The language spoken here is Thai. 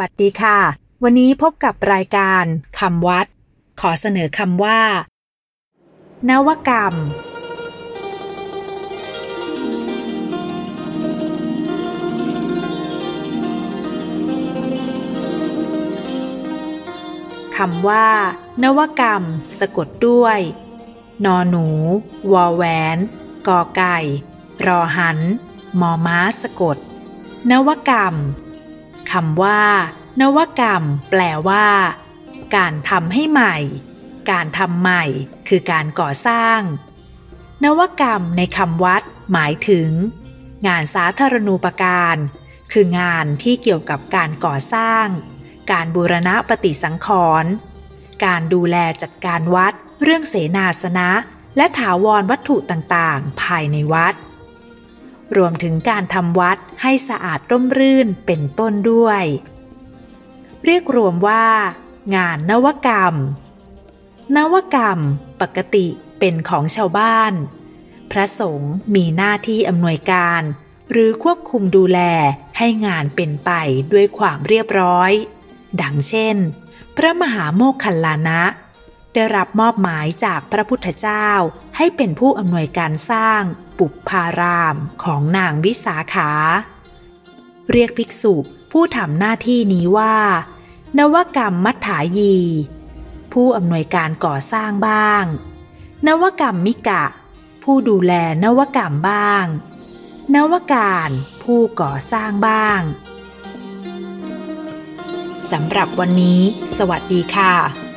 วัสดีค่ะ วันนี้พบกับรายการคำวัด ขอเสนอคำว่า นวกรรม คำว่า นวกรรม สะกดด้วย นอหนู วอแหวนกอไก่ รอหัน มอม้าสะกด นวกรรม คำว่า นวกรรม แปลว่า การทำให้ใหม่ การทำใหม่ คือการก่อสร้าง นวกรรมในคำวัด หมายถึง งานสาธารณูปการ คืองานที่เกี่ยวกับการก่อสร้าง การบูรณะปฏิสังขรณ์การดูแลจัดการวัด เรื่องเสนาสนะ และถาวรวัตถุต่างๆ ภายในวัด รวมถึงการทำวัดให้สะอาดร่มรื่นเป็นต้นด้วย เรียกรวมว่า งานนวกรรม นวกรรมปกติเป็นของชาวบ้าน พระสงฆ์มีหน้าที่อำนวยการ หรือควบคุมดูแลให้งานเป็นไปด้วยความเรียบร้อย ดังเช่น พระมหาโมคคัลลานะ ได้รับมอบหมายจากพระพุทธเจ้า ให้เป็นผู้อำนวยการสร้างปุพารามของนางวิสาขา เรียกภิกษุผู้ทำหน้าที่นี้ว่า นวกรรมมัฏฐายี ผู้อำนวยการก่อสร้างบ้าง นวกรรมมิกะ ผู้ดูแลนวกรรมบ้าง นวการผู้ก่อสร้างบ้างสำหรับวันนี้ สวัสดีค่ะ